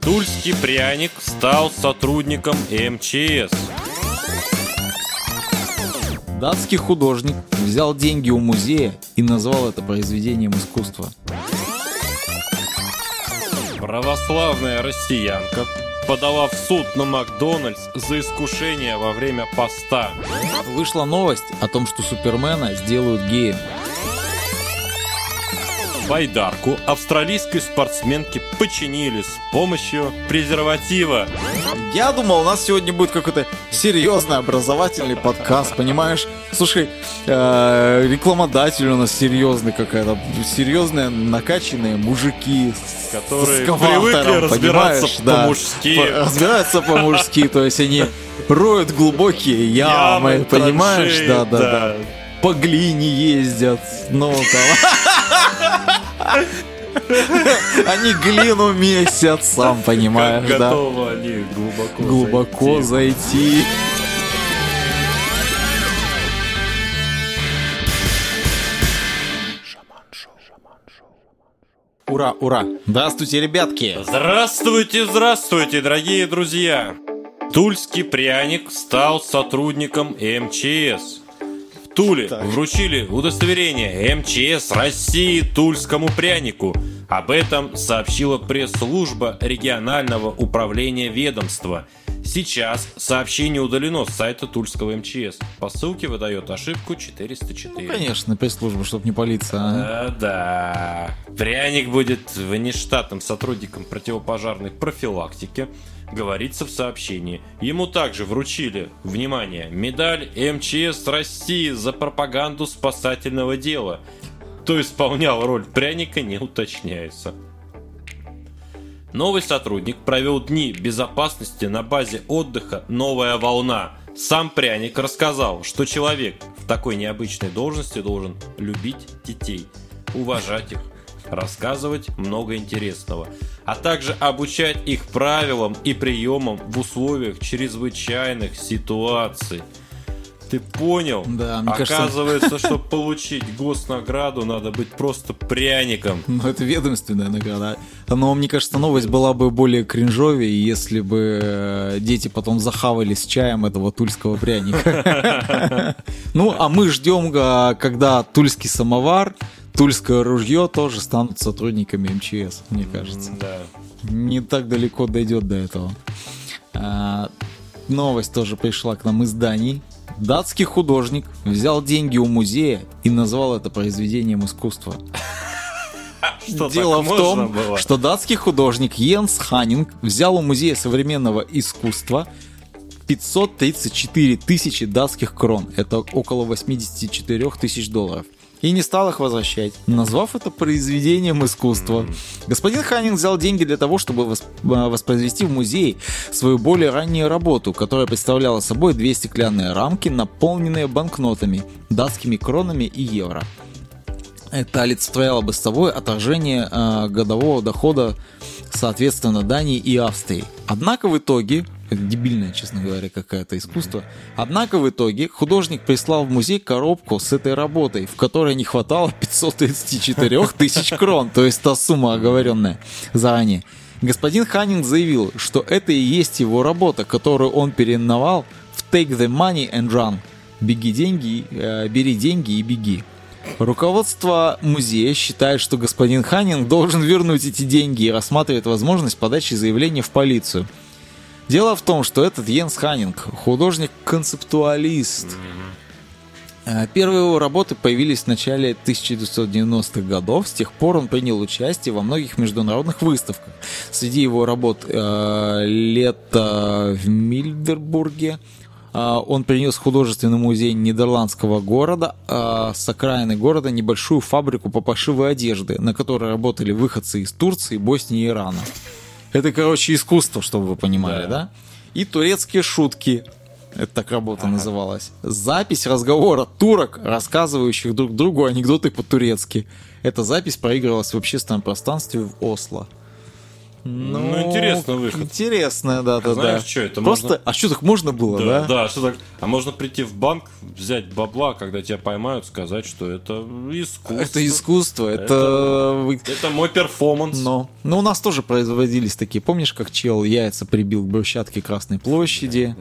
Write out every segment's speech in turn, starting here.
Тульский пряник стал сотрудником МЧС. Датский художник взял деньги у музея и назвал это произведением искусства. Православная россиянка подала в суд на Макдональдс за искушение во время поста. Вышла новость о том, что Супермена сделают геем. Байдарку австралийской спортсменки починили с помощью презерватива. Я думал, у нас сегодня будет какой-то серьезный образовательный подкаст, понимаешь? Слушай, э, рекламодатель у нас серьезный какая-то, серьезные накачанные мужики, Которые привыкли разбираться? Да. по-мужски. По- Разбираться по-мужски, то есть они роют глубокие ямы, Ямы, понимаешь? траншеи, Да, да, да. да. По глине ездят, ну там. Они глину месяц, сам понимаешь, Как да. готовы они глубоко, Глубоко зайти. зайти. Ура, ура! Здравствуйте, ребятки! Здравствуйте, здравствуйте, дорогие друзья! Тульский пряник стал сотрудником МЧС. Туле вручили удостоверение МЧС России Тульскому прянику. Об этом сообщила пресс-служба регионального управления ведомства. Сейчас сообщение удалено с сайта Тульского МЧС. По ссылке выдает ошибку 404. Конечно, пресс-служба, чтоб не палиться. а. Да, да. Пряник будет внештатным сотрудником противопожарной профилактики, говорится в сообщении. Ему также вручили, внимание, медаль МЧС России за пропаганду спасательного дела. Кто исполнял роль пряника, не уточняется. Новый сотрудник провел дни безопасности на базе отдыха «Новая волна». Сам пряник рассказал, что человек в такой необычной должности должен любить детей, уважать их, рассказывать много интересного, а также обучать их правилам и приемам в условиях чрезвычайных ситуаций. Ты понял? Да, мне кажется- Оказывается, чтобы получить госнаграду, надо быть просто пряником. Ну, это ведомственная награда. Но, мне кажется, новость была бы более кринжовее, если бы э, дети потом захавали с чаем этого тульского пряника. Ну, а мы ждем, а, когда тульский самовар, тульское ружье тоже станут сотрудниками МЧС, мне кажется. Да. Не так далеко дойдет до этого. А, Новость тоже пришла к нам из Дании. Датский художник взял деньги у музея и назвал это произведением искусства. Что, Дело в том, было? что датский художник Йенс Ханнинг взял у Музея современного искусства 534 тысячи датских крон. Это около 84 тысяч долларов. И не стал их возвращать, назвав это произведением искусства. Господин Ханнинг взял деньги для того, чтобы а, воспроизвести в музее свою более раннюю работу, которая представляла собой две стеклянные рамки, наполненные банкнотами, датскими кронами и евро. Это олицетворяло бы собой отражение э, годового дохода, соответственно, Дании и Австрии. Однако в итоге, дебильное, честно говоря, какое-то искусство, однако в итоге художник прислал в музей коробку с этой работой, в которой не хватало 534 тысяч крон, то есть та сумма оговоренная заранее. Господин Ханнинг заявил, что это и есть его работа, которую он переименовал в Take the Money and Run. Беги деньги, э, бери деньги и беги. Руководство музея считает, что господин Ханнинг должен вернуть эти деньги и рассматривает возможность подачи заявления в полицию. Дело в том, что этот Йенс Ханнинг художник-концептуалист. Э, Первые его работы появились в начале 1990-х годов. С тех пор он принял участие во многих международных выставках. Среди его работ э, «Лето в Мильдербурге», а, Он принес в художественный музей Нидерландского города а, с окраины города небольшую фабрику по пошиву одежды, на которой работали выходцы из Турции, Боснии и Ирана. Это, короче, искусство, чтобы вы понимали, да? Да. И турецкие шутки. Это так работа называлась. Запись разговора турок, рассказывающих друг другу анекдоты по-турецки. Эта запись проигрывалась в общественном пространстве в Осло. Ну, интересный выход. Интересная, да, да, знаешь, да. что это Просто, можно- а что так можно было, Да, да? да, что так. А можно прийти в банк, взять бабла, когда тебя поймают, сказать, что это искусство. Это искусство, это... вы- Это мой перформанс. Но, но у нас тоже производились такие. Помнишь, как чел яйца прибил к брусчатке Красной площади,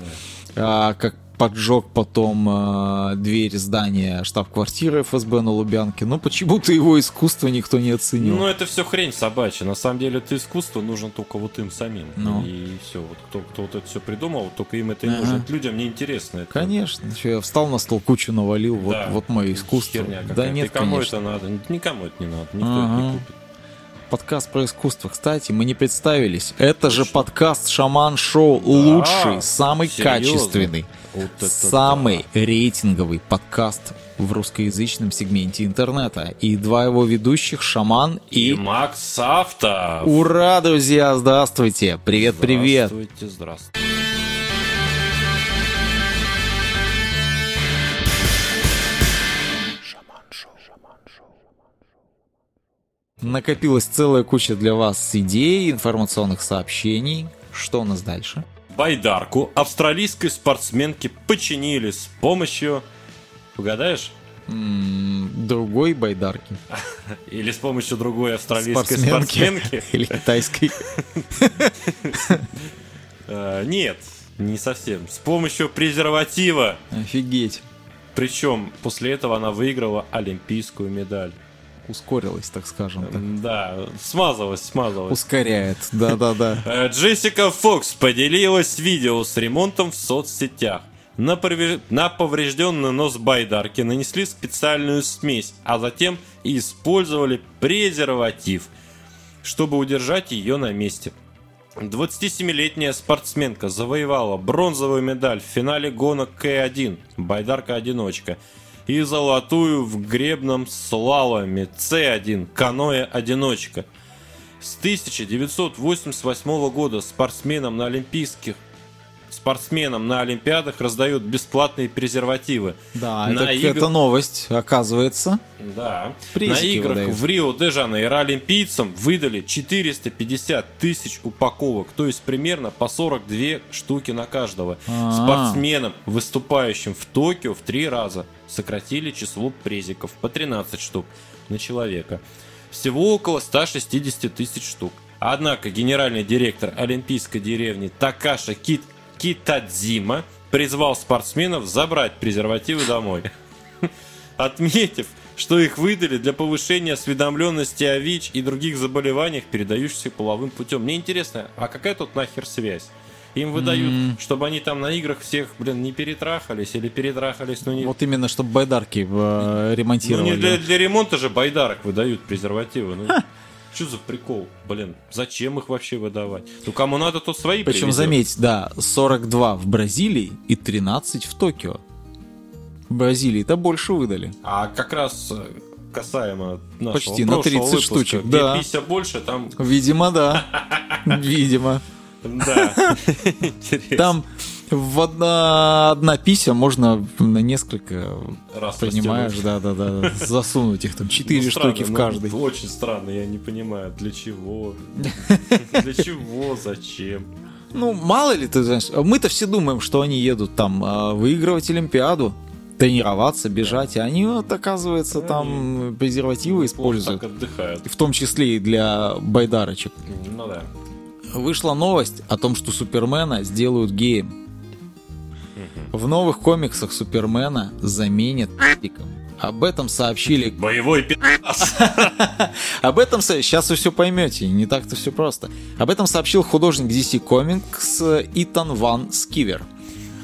а, как поджег потом а, дверь здания штаб-квартиры ФСБ на Лубянке. Ну, почему-то его искусство никто не оценил. Ну, это все хрень собачья. На самом деле, это искусство нужно только вот им самим. Ну. И все. Вот кто, кто вот это все придумал, только им это и Ага. нужно. Людям неинтересно. Это Конечно. Я встал на стол, кучу навалил, вот, Да. вот мое искусство. Херня да нет, И кому конечно. это надо? Никому это не надо. Никто Ага. это не купит. Подкаст про искусство. Кстати, мы не представились. Это же подкаст Шаман Шоу. Лучший, самый качественный, самый рейтинговый подкаст в русскоязычном сегменте интернета. И два его ведущих, Шаман И и... Макс Савта. Ура, друзья, здравствуйте. Привет, привет. Здравствуйте, здравствуйте. Накопилась целая куча для вас идей, информационных сообщений. Что у нас дальше? Байдарку австралийской спортсменки починили с помощью... Угадаешь? Другой байдарки. Или с помощью другой австралийской спортсменки? Или китайской. Э, Нет, не совсем. С помощью презерватива. Офигеть. Причем после этого она выиграла олимпийскую медаль. Ускорилась, так скажем. так. Да, смазалась, смазалась. Ускоряет, да-да-да. Э, Джессика Фокс поделилась видео с ремонтом в соцсетях. На, повре- на поврежденный нос байдарки нанесли специальную смесь, а затем использовали презерватив, чтобы удержать ее на месте. 27-летняя спортсменка завоевала бронзовую медаль в финале гонок К1 «Байдарка-одиночка» и золотую в гребном слаломе С1 «Каноэ-одиночка». С 1988 года спортсменам на олимпийских спортсменам на Олимпиадах раздают бесплатные презервативы. Да, На это, игр- это новость, оказывается. Да. Призики на играх выдают. в Рио-де-Жанейро олимпийцам выдали 450 тысяч упаковок, то есть примерно по 42 штуки на каждого. А. Спортсменам, выступающим в Токио, в три раза сократили число презиков по 13 штук на человека. Всего около 160 тысяч штук. Однако генеральный директор олимпийской деревни Такаша Кит Китадзима призвал спортсменов забрать презервативы домой отметив, что их выдали для повышения осведомленности о ВИЧ и других заболеваниях, передающихся половым путем. Мне интересно, а какая тут нахер связь? Им выдают, чтобы они там на играх всех, блин, не перетрахались или перетрахались, но не... Вот именно, чтобы байдарки э, ну, ремонтировали. не для, для ремонта же байдарок выдают презервативы. Ну, что за прикол? Блин, зачем их вообще выдавать? Ну, кому надо, тот свои Причем, привезет. заметь, да, 42 в Бразилии и 13 в Токио. В Бразилии это больше выдали. А как раз э, касаемо нашего Почти на прошлого 30 выпуска, штучек, где да. пися больше, там... Видимо, да. Видимо. Да. Интересно. Там в одна, одна пися можно на несколько, Раз понимаешь, растянуть. да-да-да, засунуть их там, 4 Ну, странно, штуки в ну, каждый. Очень странно, я не понимаю, для чего? Для чего? Зачем? Ну, мало ли ты знаешь, мы-то все думаем, что они едут там а, выигрывать Олимпиаду, тренироваться, бежать, а они вот, оказывается, там презервативы используют. Так отдыхают. В том числе и для байдарочек. Ну да. Вышла новость о том, что Супермена сделают геем. В новых комиксах Супермена заменят пи***ком. Об этом сообщили... Боевой пи***ас. Об этом... Сейчас вы все поймете, не так-то все просто. Об этом сообщил художник DC Comics Итан Ван Скивер.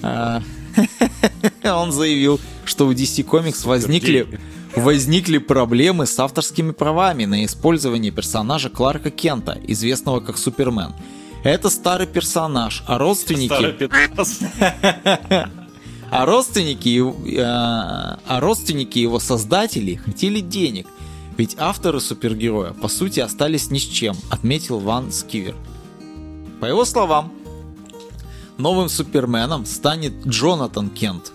А, Он заявил, что у DC Comics возникли, возникли проблемы с авторскими правами на использование персонажа Кларка Кента, известного как Супермен. Это старый персонаж, а родственники... Старый. А родственники, э, а родственники его создателей хотели денег. Ведь авторы супергероя, по сути, остались ни с чем, отметил Ван Скивер. По его словам, новым суперменом станет Джонатан Кент.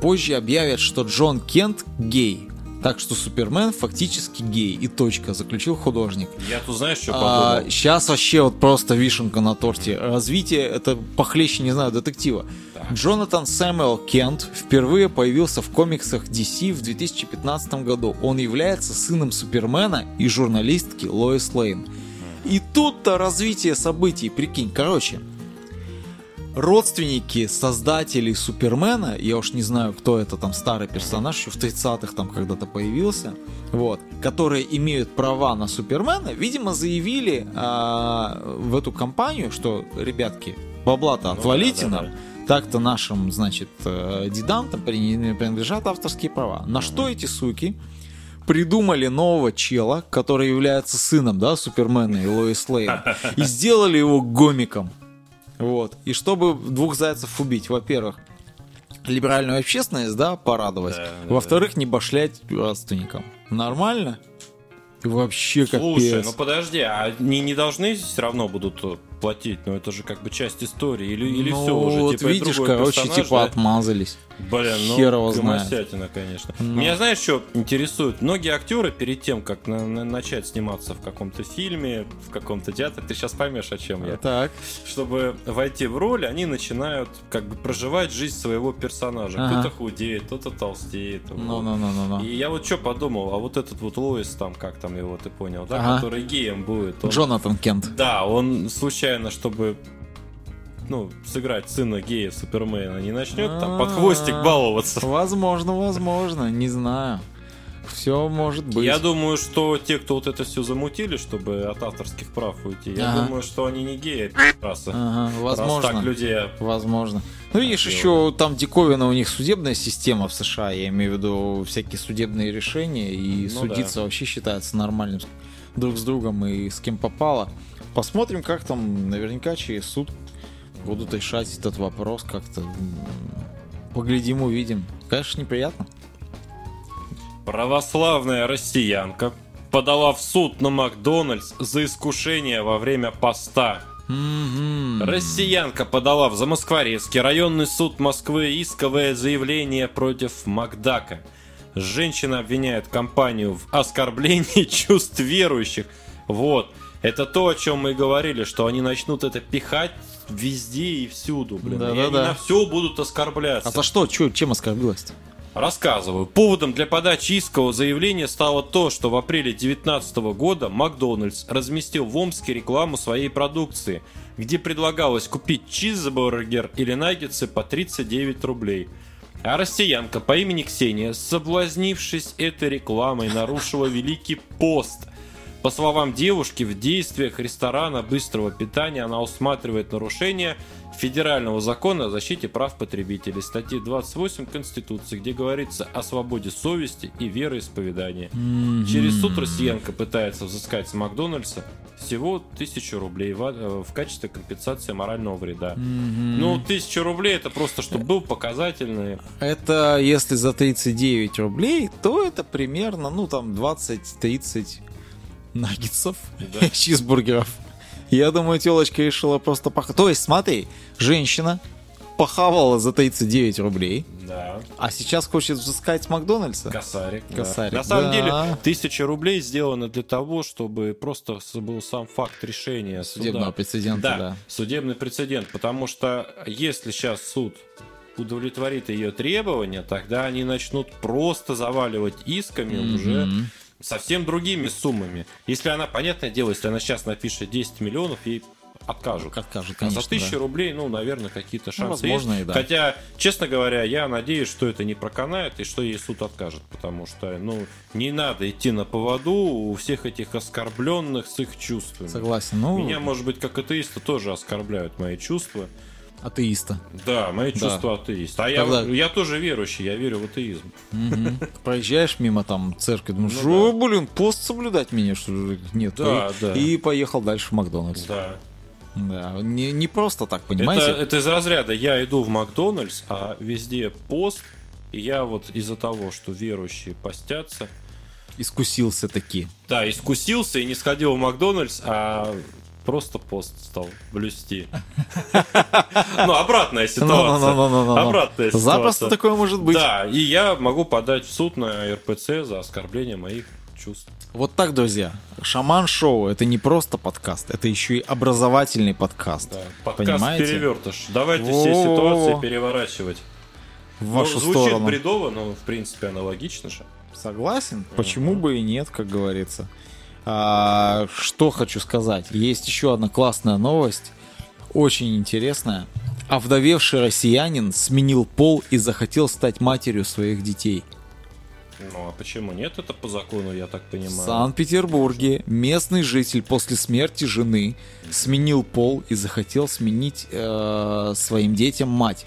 Позже объявят, что Джон Кент гей. Так что Супермен фактически гей. И точка, заключил художник. Я тут знаешь, что А, подумал? сейчас вообще вот просто вишенка на торте. Развитие это похлеще, не знаю, детектива. Джонатан Сэмюэл Кент впервые появился в комиксах DC в 2015 году. Он является сыном Супермена и журналистки Лоис Лейн. И тут-то развитие событий, прикинь. Короче, родственники создателей Супермена, я уж не знаю, кто это там старый персонаж, еще в 30-х там когда-то появился, вот, которые имеют права на Супермена, видимо, заявили а, в эту компанию, что, ребятки, бабла-то отвалите Ну да, да, нам, так-то нашим, значит, э, дедам там при- принадлежат авторские права. На что эти суки придумали нового чела, который является сыном, да, Супермена и Лоис Лейн, и сделали его гомиком. Вот. И чтобы двух зайцев убить, во-первых, либеральную общественность, да, порадовать. Да, да, Во-вторых, не башлять родственникам. Нормально? Вообще капец. Слушай, ну подожди, а они не должны все равно будут платить? Ну это же как бы часть истории. Или, или Ну, все уже? вот типа, видишь, короче, персонаж, типа да? отмазались. Блин, ну, Хер его знает. гомосятина, конечно. Ну. Меня знаешь, что интересует? Многие актеры перед тем, как на- на- начать сниматься в каком-то фильме, в каком-то театре, ты сейчас поймешь, о чем я. Так. Чтобы войти в роль, они начинают как бы проживать жизнь своего персонажа. Ага. Кто-то худеет, кто-то толстеет. вот. Ну-ну-ну-ну. И я вот что подумал, а вот этот вот Лоис там, как там его, ты понял, да, Ага. который геем будет. он- Джонатан Кент. Да, он случайно, чтобы ну, сыграть сына гея Супермена, не начнет там под хвостик баловаться. Возможно, возможно, не знаю. Все может быть. Я думаю, что те, кто вот это все замутили, чтобы от авторских прав уйти, я Ага. думаю, что они не геи, а пи***асы. Ага, Раз так возможно. людей... Возможно. Ну, видишь, еще там диковина у них судебная система в США, я имею в виду всякие судебные решения, и Ну судиться да. вообще считается нормальным друг с другом и с кем попало. Посмотрим, как там наверняка через суд будут решать этот вопрос как-то. Поглядим, увидим. Конечно, неприятно. Православная россиянка подала в суд на Макдональдс за искушение во время поста. Мгм. Россиянка подала в Замоскворецкий районный суд Москвы исковое заявление против Макдака. Женщина обвиняет компанию в оскорблении чувств верующих. Вот. Это то, о чем мы и говорили, что они начнут это пихать везде и всюду, блин. и они Да-да-да. на все будут оскорбляться. А за что? Чё, чем оскорбилась-то? Рассказываю. Поводом для подачи искового заявления стало то, что в апреле 2019 года Макдональдс разместил в Омске рекламу своей продукции, где предлагалось купить чизбургер или наггетсы по 39 рублей. А россиянка по имени Ксения, соблазнившись этой рекламой, нарушила Великий пост. По словам девушки, в действиях ресторана быстрого питания она усматривает нарушение федерального закона о защите прав потребителей, статьи 28 Конституции, где говорится о свободе совести и вероисповедания. Через суд россиянка пытается взыскать с Макдональдса всего тысячу рублей в, э, в качестве компенсации морального вреда. Ну, тысяча рублей это просто, чтобы был показательный. Это если за 39 рублей, то это примерно, ну там 20-30 наггетсов, Да. чизбургеров. Я думаю, телочка решила просто пох... То есть, смотри, женщина похавала за 39 рублей, Да. а сейчас хочет взыскать с Макдональдса. Косарик. да. Косарик, На самом да. деле, тысяча рублей сделано для того, чтобы просто был сам факт решения Судебного суда. прецедента, Да, да. судебный прецедент. Потому что если сейчас суд удовлетворит ее требования, тогда они начнут просто заваливать исками уже Мгм. Совсем другими суммами. Если она, понятное дело, если она сейчас напишет 10 миллионов, ей откажут. Откажут, А конечно. за тысячу да. рублей, ну, наверное, какие-то шансы возможно, есть. и да. Хотя, честно говоря, я надеюсь, что это не проканает и что ей суд откажет, потому что, ну, не надо идти на поводу у всех этих оскорбленных с их чувствами. Согласен. Ну, Меня, может быть, как атеиста тоже оскорбляют мои чувства. Атеиста. Да, мои Да. чувства атеиста. А я, Тогда- я тоже верующий, я верю в атеизм. Проезжаешь мимо там церкви, думаешь, Ну блин, пост соблюдать меня, что ли? Нет. Да, и, да. и поехал дальше в Макдональдс. Да. Да, не, не просто так, понимаете? Это, это из разряда я иду в Макдональдс, а везде пост, и я вот из-за того, что верующие постятся, Искусился таки. да, искусился и не сходил в Макдональдс, а просто пост стал блюсти. Ну, обратная ситуация. Обратная ситуация. Запросто такое может быть. Да, и я могу подать в суд на РПЦ за оскорбление моих чувств. Вот так, друзья. Шаман Шоу это не просто подкаст, это еще и образовательный подкаст. Да, подкаст Понимаете? перевертыш. Давайте все ситуации переворачивать. В вашу ну, звучит сторону. бредово, но в принципе аналогично же. Согласен. Почему бы и нет, как говорится. А, что хочу сказать. Есть еще одна классная новость. Очень интересная. Овдовевший россиянин сменил пол и захотел стать матерью своих детей. Ну а почему нет? Это по закону, я так понимаю. В Санкт-Петербурге местный житель после смерти жены сменил пол и захотел сменить э, своим детям мать,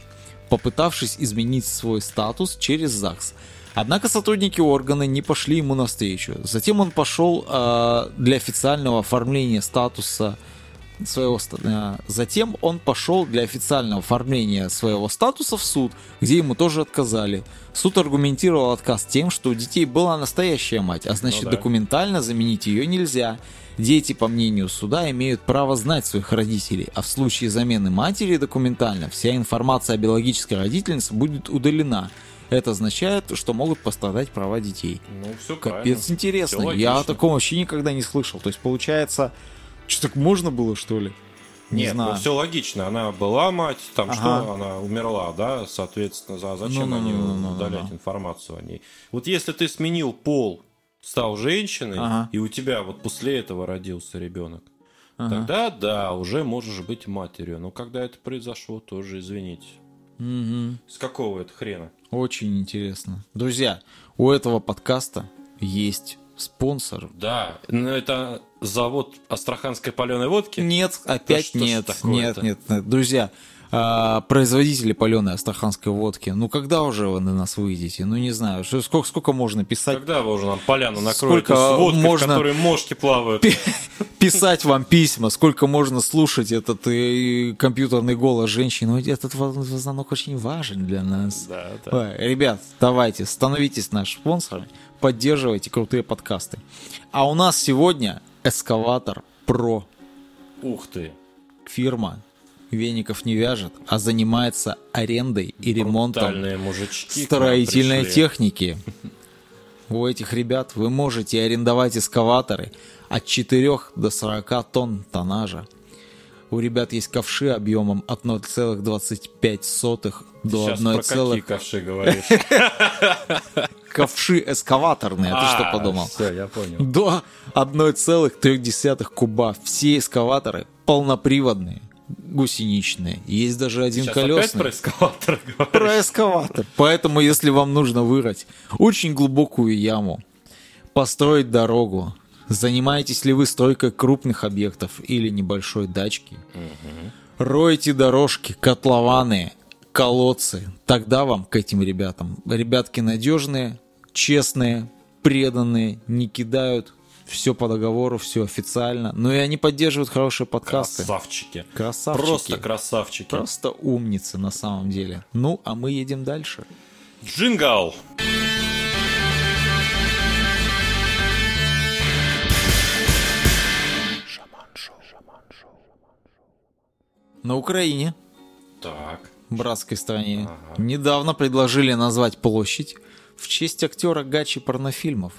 попытавшись изменить свой статус через ЗАГС. Однако сотрудники органа не пошли ему навстречу. Затем он пошел э, для официального оформления статуса своего э, затем он пошел для официального оформления своего статуса в суд, где ему тоже отказали. Суд аргументировал отказ тем, что у детей была настоящая мать, а значит ну, да. документально заменить ее нельзя. Дети, по мнению суда, имеют право знать своих родителей, а в случае замены матери документально вся информация о биологической родительнице будет удалена. Это означает, что могут пострадать права детей. Ну, все Капец правильно. интересно. Я о таком вообще никогда не слышал. То есть, получается, что так можно было, что ли? Не Нет, ну, знаю. ну все логично. Она была мать, там ага. что, она умерла, да, соответственно, за зачем ну, они ну, ну, удалять ну, информацию о ней? Вот если ты сменил пол, стал женщиной, ага. и у тебя вот после этого родился ребенок, ага. тогда да, уже можешь быть матерью. Но когда это произошло, тоже извините. Угу. С какого это хрена? Очень интересно. Друзья, у этого подкаста есть спонсор. Да, но это завод астраханской паленой водки? Нет, опять нет, нет, нет, нет. Друзья, а, производители паленой астраханской водки, ну когда уже вы на нас выйдете? Ну не знаю, что, сколько, сколько можно писать? Когда вы уже нам поляну накроете сколько с водкой, можно... в которой мошки плавают? Писать вам письма, сколько можно слушать этот и, компьютерный голос женщин. Ну, этот звонок очень важен для нас. Да, да. Ребят, давайте, становитесь нашими спонсорами, поддерживайте крутые подкасты. А у нас сегодня эскаватор Про. Ух ты. Фирма веников не вяжет, а занимается арендой и ремонтом мужички строительной техники. У этих ребят вы можете арендовать эскаваторы от 4 до 40 тонн тоннажа. У ребят есть ковши объемом от 0,25 до 1, про какие ковши говоришь? Ковши эскаваторные, а ты что подумал? Все, я понял. До 1,3 куба. Все эскаваторы полноприводные гусеничные. Есть даже один Сейчас колесный. Опять про эскаватор говоришь? Про эскаватор. Поэтому, если вам нужно вырыть очень глубокую яму, построить дорогу, занимаетесь ли вы стройкой крупных объектов или небольшой дачки, угу. роете дорожки, котлованы, колодцы, тогда вам к этим ребятам. Ребятки надежные, честные, преданные, не кидают все по договору, все официально. Ну и они поддерживают хорошие подкасты. Красавчики. Красавчики. Просто красавчики. Просто умницы на самом деле. Ну, а мы едем дальше. Джингал. На Украине. Так. Братской стране. Ага. Недавно предложили назвать площадь в честь актера Гачи порнофильмов.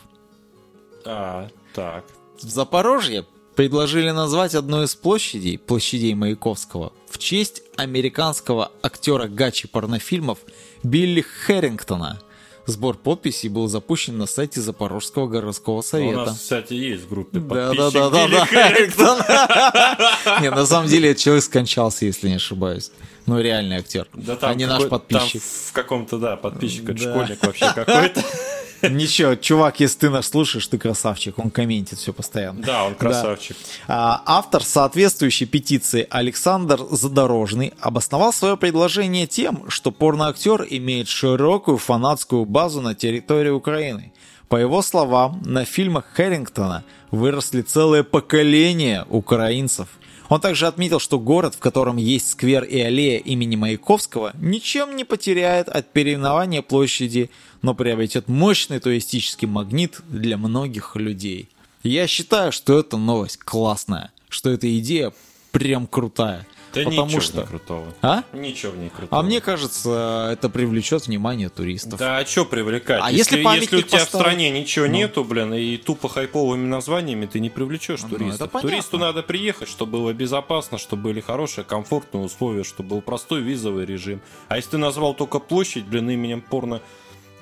А, так. В Запорожье предложили назвать одну из площадей, площадей Маяковского, в честь американского актера гачи порнофильмов Билли Хэрингтона. Сбор подписей был запущен на сайте Запорожского городского совета. У нас, кстати, есть в группе да, да, да, да, да, Хэрингтон. Не, на самом деле этот человек скончался, если не ошибаюсь. Ну, реальный актер, а не наш подписчик. В каком-то, да, подписчик, школьник вообще какой-то. Ничего, чувак, если ты нас слушаешь, ты красавчик. Он комментит все постоянно. Да, он красавчик. Да. Автор соответствующей петиции Александр Задорожный обосновал свое предложение тем, что порноактер имеет широкую фанатскую базу на территории Украины. По его словам, на фильмах Хэрингтона выросли целое поколение украинцев. Он также отметил, что город, в котором есть сквер и аллея имени Маяковского, ничем не потеряет от переименования площади но приобретет мощный туристический магнит для многих людей. Я считаю, что эта новость классная. что эта идея прям крутая. Да потому ничего что... крутого. А? Ничего в ней крутого. А мне кажется, это привлечет внимание туристов. Да, а что привлекать? А если памятник если у тебя в поставить? стране ничего нету, блин, и тупо хайповыми названиями ты не привлечешь Ну, туристов. это понятно. Туристу надо приехать, чтобы было безопасно, чтобы были хорошие, комфортные условия, чтобы был простой визовый режим. А если ты назвал только площадь, блин, именем порно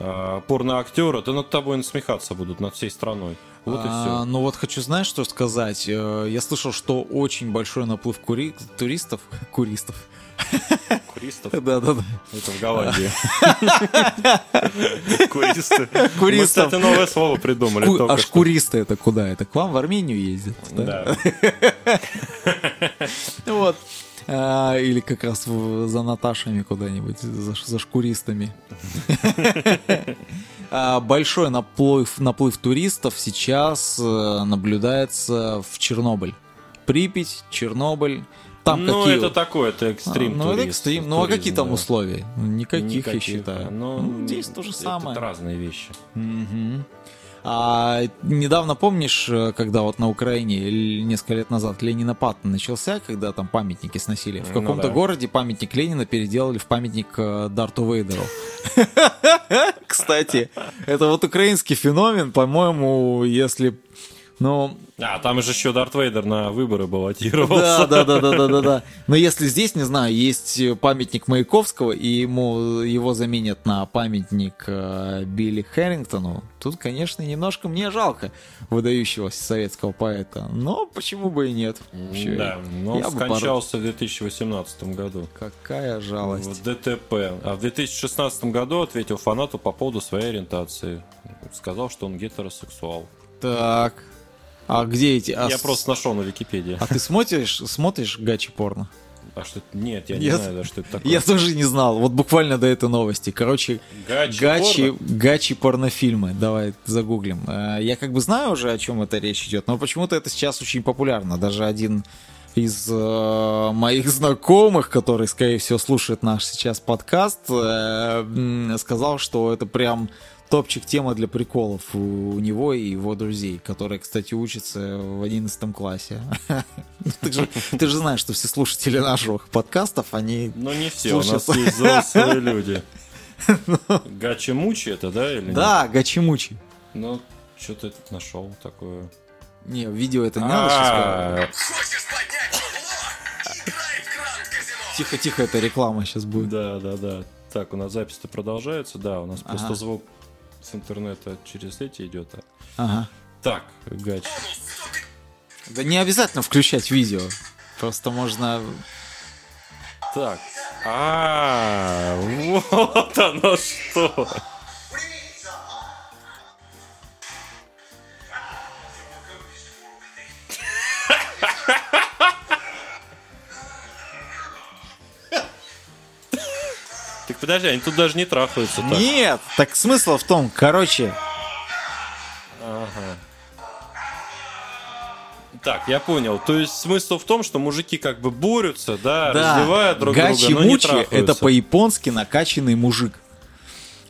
а, порно-актера, то над тобой насмехаться будут над всей страной. Вот и А, все. Ну вот хочу, знаешь, что сказать? Э, Я слышал, что очень большой наплыв кури... туристов... Куристов. Куристов. Да-да-да. Это в Голландии. Куристы. Мы, Куристов. кстати, новое слово придумали Ку- только А что. шкуристы это куда? Это к вам в Армению ездят? Да. Вот. А, Или как раз в- за Наташами куда-нибудь, за шкуристами. А, Большой наплыв, наплыв туристов сейчас э, наблюдается в Чернобыль. Припять, Чернобыль. Там ну, какие... это такое, это экстрим ну, это экстрим. Ну, а какие туризм, там да. условия? Никаких, я Никаких, считаю. но Ну, здесь то же это самое. разные вещи. Мгм. А недавно помнишь, э, когда вот на Украине несколько лет назад Ленинопад начался, когда там памятники сносили? В Ну каком-то да. городе памятник Ленина переделали в памятник э, Дарту Вейдеру. Кстати, это вот украинский феномен, по-моему, если... Ну, А, там же еще Дарт Вейдер на выборы баллотировался. да, да, да, да, да, да, да. Но если здесь, не знаю, есть э, памятник Маяковского, и ему его заменят на памятник э, Билли Хэрингтону, тут, конечно, немножко мне жалко выдающегося советского поэта. Но почему бы и нет? Вообще, Да, но он скончался в 2018 году. Какая жалость. В ДТП. А в 2016 году ответил фанату по поводу своей ориентации. Сказал, что он гетеросексуал. Так. А где эти? А Я просто нашел на Википедии. А ты смотришь, смотришь гачи порно? А что это? Нет, я не Я- знаю, да, что это такое. Я тоже не знал. Вот буквально до этой новости. Короче, Гачи Гачи, порно? гачи порнофильмы. Давай загуглим. Э, Я как бы знаю уже, о чем это речь идет, но почему-то это сейчас очень популярно. Даже один из э, моих знакомых, который, скорее всего, слушает наш сейчас подкаст, э, сказал, что это прям топчик тема для приколов у, у него и его друзей, которые, кстати, учатся в 11 классе. Ну, Ты же, ты же знаешь, что все слушатели наших подкастов, они Ну не все, у нас есть взрослые люди. Гачи Мучи это, да, или нет? Да, гачи-мучи. Ну, что-то нашел такое. Не, видео это не надо сейчас. А, Гранд Казино! Тихо, тихо, это реклама сейчас будет. Да, да, да. Так, у нас запись-то продолжается. Да, у нас просто звук с интернета через эти идет. а. Ага. Так, Гач. Да не обязательно включать видео. Просто можно... Так. А, вот оно что. Подожди, они тут даже не трахаются так. Нет! Так смысл в том, короче... Так, я понял. То есть смысл в том, что мужики как бы борются, да, Да, раздевают друг друга, но не трахаются. это по-японски накачанный мужик.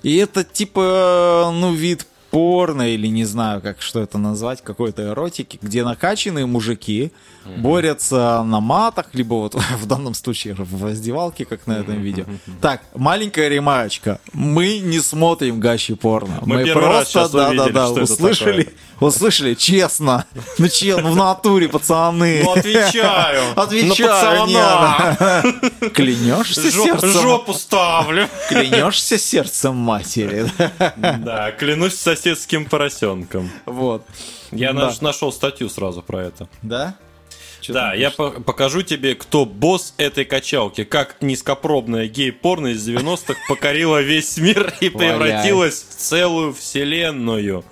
И это типа, ну, вид порно или не знаю, как что это назвать, какой-то эротики, где накачанные мужики борются на матах, либо вот в данном случае в раздевалке, как на этом видео. Так, маленькая ремарочка. Мы не смотрим гачи порно. Мы раз просто, да-да-да, услышали, услышали, честно. Ну, че, ну, в натуре, пацаны. Ну, отвечаю. Отвечаю, не, Клянешься сердцем? Жопу ставлю. Клянешься сердцем матери. Да, клянусь соседским поросенком. Вот. Я Да. наш- нашел статью сразу про это. Да? Чё Да, я по- покажу тебе, кто босс этой качалки. Как низкопробная гей-порно из 90-х покорила весь мир и превратилась в целую вселенную.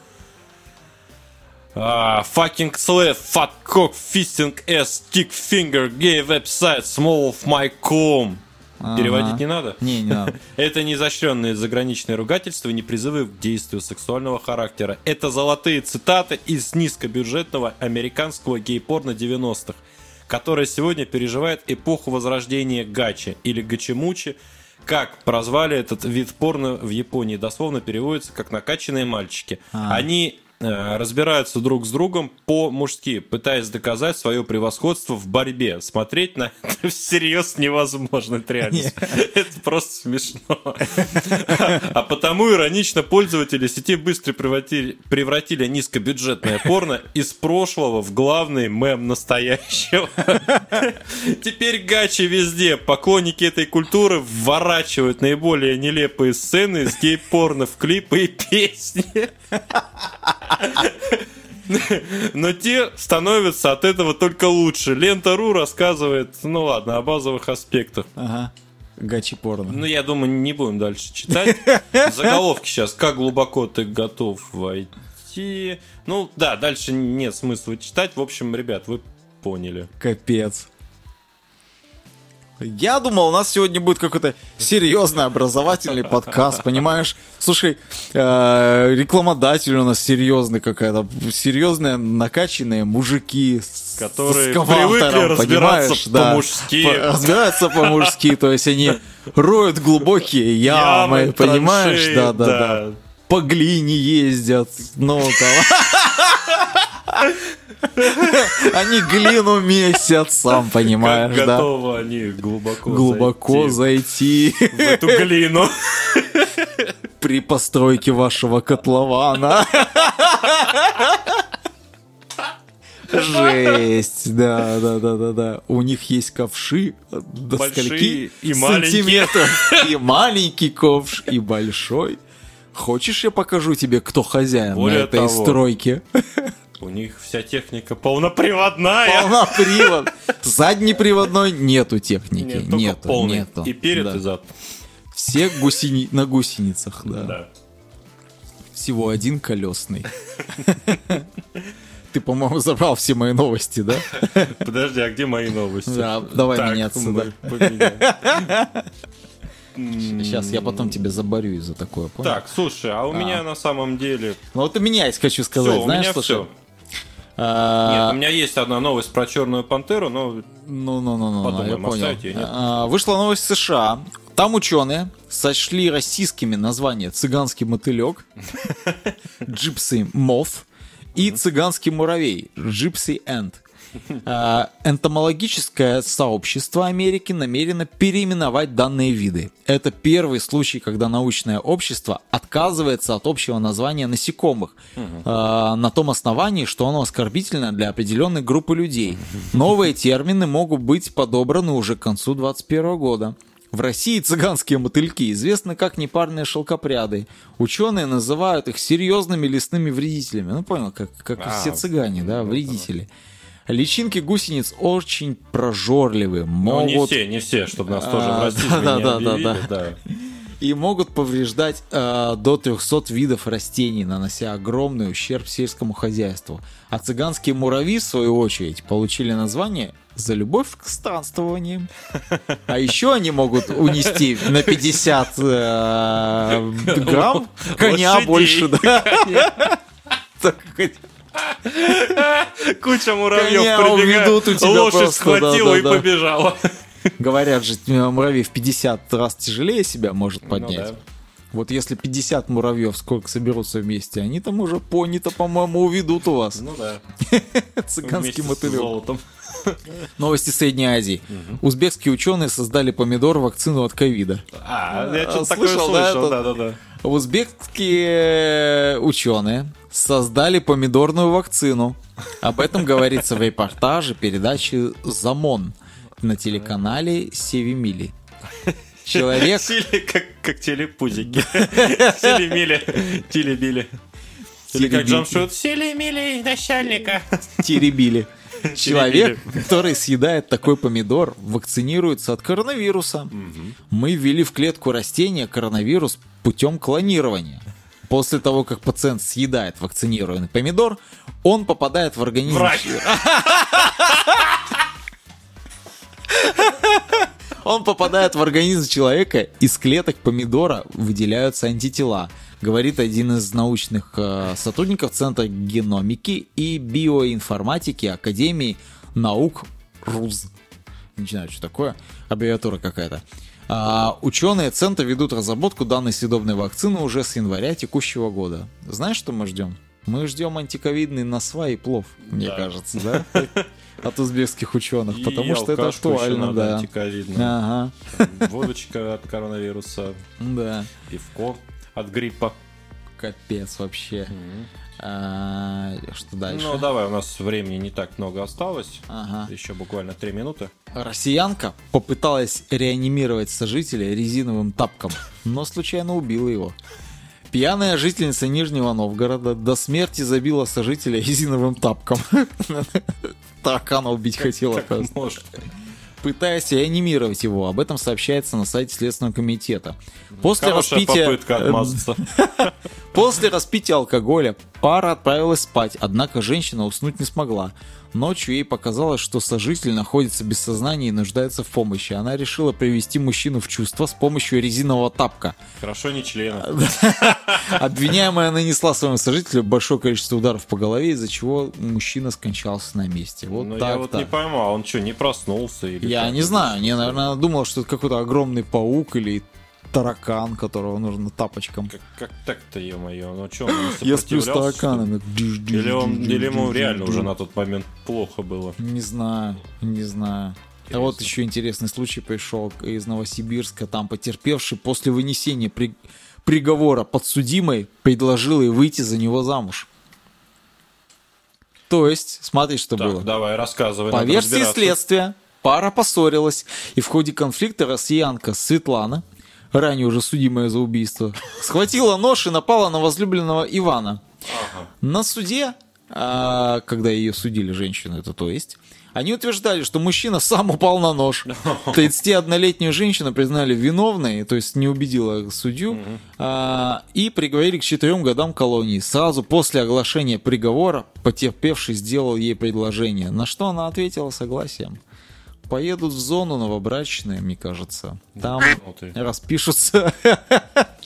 А, fucking slave, fat cock, fisting stick finger, gay website, small of my com. Ага. Переводить не надо? Не, не надо. Это не изощренные заграничные ругательства и не призывы к действию сексуального характера. Это золотые цитаты из низкобюджетного американского гей-порно 90-х, которое сегодня переживает эпоху возрождения гачи или гачимучи, как прозвали этот вид порно в Японии. Дословно переводится как накачанные мальчики. А. Они разбираются друг с другом по-мужски, пытаясь доказать свое превосходство в борьбе. Смотреть на это всерьез невозможно, это реально. Это просто смешно. А потому иронично пользователи сети быстро превратили, превратили низкобюджетное порно из прошлого в главный мем настоящего. Теперь гачи везде. Поклонники этой культуры вворачивают наиболее нелепые сцены из гей-порно в клипы и песни. Но те становятся от этого только лучше. Лента.ру рассказывает, ну ладно, о базовых аспектах. Ага. Гачи порно. Ну, я думаю, не будем дальше читать. Заголовки сейчас. Как глубоко ты готов войти? Ну, да, дальше нет смысла читать. В общем, ребят, вы поняли. Капец. Я думал, у нас сегодня будет какой-то серьезный образовательный подкаст, понимаешь? Слушай, э, рекламодатель у нас серьезный какая-то, серьезные накачанные мужики с Которые привыкли разбираться понимаешь? Да. по-мужски. По- разбираться по-мужски, то есть они роют глубокие ямы, понимаешь? да, да. да. По глине ездят, ну там. Они глину месят, сам Как понимаешь, да? готовы они глубоко, Глубоко зайти зайти в эту глину. при постройке вашего котлована. Жесть, да, да, да, да, да. У них есть ковши до Большие скольки и сантиметров. И маленький ковш, и большой. Хочешь, я покажу тебе, кто хозяин Более на этой того. стройке? У них вся техника полноприводная. Полна привод. Заднеприводной нету техники. Нет, нету, полный. нету. И перед, Да. и зад. Все гусени... на гусеницах, да. Да. Всего один колесный. Ты, по-моему, забрал все мои новости, да? Подожди, а где мои новости? Да, давай Так, меняться, да. Сейчас я потом тебе заборю из-за такое, понял? Так, слушай, а у меня на самом деле... Ну вот и меняйся, хочу сказать. Все, Знаешь, слушай, все. А, Нет, у меня есть одна новость про черную пантеру, но Ну, ну, ну, ну, Подумаем, я понял. её, нет? А, Вышла новость США. Там ученые сочли российскими название «Цыганский мотылек», «Gypsy Moth» и «Цыганский муравей» «Gypsy Ant». А, Энтомологическое сообщество Америки намерено переименовать данные виды. Это первый случай, когда научное общество отказывается от общего названия насекомых а, на том основании, что оно оскорбительно для определенной группы людей. Новые термины могут быть подобраны уже к концу 2021 года. В России цыганские мотыльки известны как непарные шелкопряды. Ученые называют их серьезными лесными вредителями. Ну, понял, как, как А, все цыгане, да, вредители. Личинки гусениц очень прожорливы, ну, не могут все, не все, чтобы нас тоже А, в расизме да, да, да, да. да. и могут повреждать э, до 300 видов растений, нанося огромный ущерб сельскому хозяйству. А цыганские муравьи, в свою очередь, получили название за любовь к странствованиям. А еще они могут унести на 50 э, грамм коня больше. да. Куча муравьев прибегает, уведут у тебя лошадь схватила и побежала. Говорят же, э, муравей в 50 раз тяжелее себя может поднять. Ну да. Вот если 50 муравьев сколько соберутся вместе, они там уже пони-то, по-моему, уведут у вас. Ну да. Цыганский мотылек. Новости Средней Азии. Узбекские ученые создали помидор вакцину от ковида. А, я А, что-то такое слышал, да, слышал, это? да-да-да. Узбекские ученые создали помидорную вакцину. Об этом говорится в репортаже передачи «Замон» на телеканале Севимили. Человек Сили, как, как телепузики. Сили-мили, тили-били. Или как. Джамшут, сили-мили начальника. теребили. Человек, который съедает такой помидор, вакцинируется от коронавируса. Мы ввели в клетку растения коронавирус путем клонирования. После того, как пациент съедает вакцинированный помидор, он попадает в организм... Враг. Он попадает в организм человека, из клеток помидора выделяются антитела, говорит один из научных э, сотрудников Центра геномики и биоинформатики Академии наук РУЗ. Не знаю, что такое, аббревиатура какая-то. А, ученые Центра ведут разработку данной съедобной вакцины уже с января текущего года. Знаешь, что мы ждем? Мы ждем антиковидный насва и плов, мне Да. кажется, да? От узбекских ученых, потому что это актуально, да. Ага, Водочка от коронавируса, да. пивко от гриппа. Капец вообще. А, Что дальше? Ну, давай, у нас времени не так много осталось. Ага. Еще буквально три минуты. Россиянка попыталась реанимировать сожителя резиновым тапком, но случайно убила его. Пьяная жительница Нижнего Новгорода до смерти забила сожителя резиновым тапком. Таракана убить хотела Так. Пытаясь реанимировать его. Об этом сообщается на сайте Следственного комитета. После Хорошая распития... попытка отмазаться. После распития алкоголя пара отправилась спать, однако женщина уснуть не смогла. Ночью ей показалось, что сожитель находится без сознания и нуждается в помощи. Она решила привести мужчину в чувство с помощью резинового тапка. Хорошо, не члена. Обвиняемая нанесла своему сожителю большое количество ударов по голове, из-за чего мужчина скончался на месте. Вот Но я так вот не пойму, а он что, не проснулся? Или Я не знаю, я, наверное, думал, что это какой-то огромный паук или таракан, которого нужно тапочком. Как, как так-то, ё-моё, ну что, он Я сплю с тараканами. Или, он, или ему реально уже на тот момент плохо было. Не знаю, не знаю. А вот еще интересный случай пришел из Новосибирска. Там потерпевший после вынесения при- приговора подсудимой предложил ей выйти за него замуж. То есть, смотри, что Так, было. давай, рассказывай. По версии следствия, пара поссорилась, и в ходе конфликта россиянка Светлана, ранее уже судимая за убийство, схватила нож и напала на возлюбленного Ивана. На суде, а, когда ее судили, женщину это то есть, они утверждали, что мужчина сам упал на нож. 31-летнюю женщину признали виновной, то есть не убедила судью, а, и приговорили к четырем годам колонии. Сразу после оглашения приговора потерпевший сделал ей предложение, на что она ответила согласием. Поедут в зону новобрачные, мне кажется. Там Ну распишутся.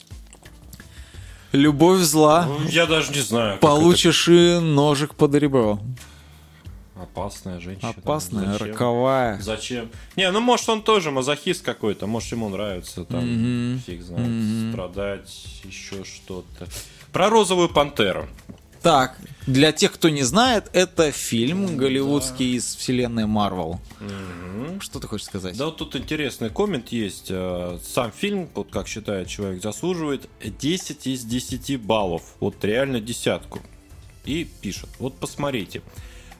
Любовь зла. Ну, Я даже не знаю. Получишь и ножик под ребро. это Опасная женщина. Опасная, Зачем? роковая. Зачем? Не, ну может он тоже мазохист какой-то, может ему нравится там, фиг знает, страдать, еще что-то. Про розовую пантеру. Так, для тех, кто не знает, это фильм голливудский из вселенной Марвел. Что ты хочешь сказать? Да, вот тут интересный коммент есть. Э, Сам фильм, вот как считает человек, заслуживает 10 из 10 баллов. Вот реально десятку. И пишет, вот посмотрите.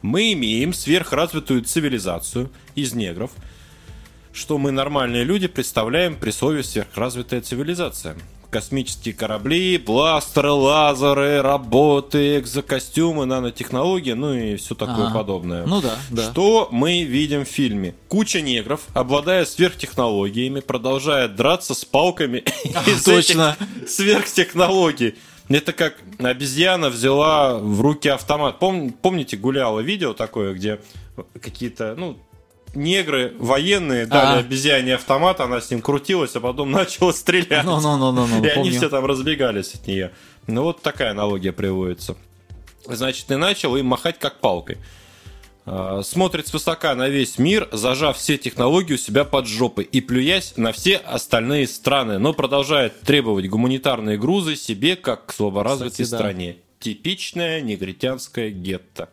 Мы имеем сверхразвитую цивилизацию из негров, что мы нормальные люди представляем при слове сверхразвитая цивилизация. Космические корабли, бластеры, лазеры, работы, экзокостюмы, нанотехнологии, ну и все такое Ага. подобное. Ну да, да. Что мы видим в фильме? Куча негров, обладая сверхтехнологиями, продолжает драться с палками из точно. сверхтехнологий. Это как обезьяна взяла в руки автомат. Пом- помните, гуляло видео такое, где какие-то, ну, негры военные дали А. обезьяне автомат, она с ним крутилась, а потом начала стрелять. Ну, ну, ну, ну, ну, И они помню. все там разбегались от нее. Ну вот такая аналогия приводится. Значит, ты начал им махать как палкой. А, Смотрит свысока на весь мир, зажав все технологии у себя под жопой и плюясь на все остальные страны, но продолжает требовать гуманитарные грузы себе, как к слаборазвитой Кстати, да. стране. Типичная негритянская гетто.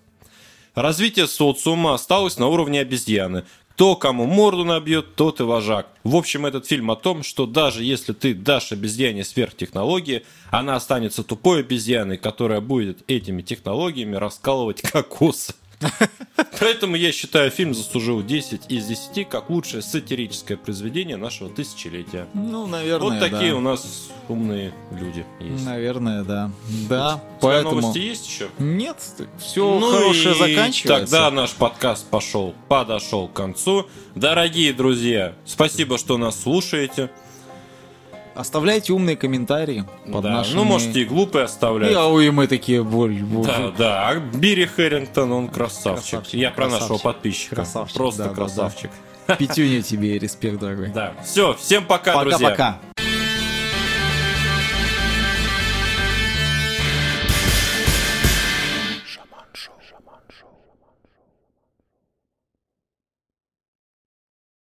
Развитие социума осталось на уровне обезьяны. Кто кому морду набьет, тот и вожак. В общем, этот фильм о том, что даже если ты дашь обезьяне сверхтехнологии, она останется тупой обезьяной, которая будет этими технологиями раскалывать кокосы. Поэтому я считаю, фильм заслужил 10 из 10 как лучшее сатирическое произведение нашего тысячелетия. Ну, наверное, Вот такие да. у нас умные люди есть. Наверное, да. Да, У тебя поэтому... новости есть еще? Нет, все Ну хорошее и заканчивается. Тогда наш подкаст пошел, подошел к концу. Дорогие друзья, спасибо, что нас слушаете. Оставляйте умные комментарии под Да, нашими... Ну, можете и глупые оставлять. А, ой, мы такие, боль. Да, да. А Бири Хэрингтон, он красавчик. Красавчик, Я про нашего красавчик. подписчика. Красавчик, Просто да, да, красавчик. Пятюня тебе респект, дорогой. Да. Все, всем пока, друзья. Пока-пока.